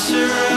Surround.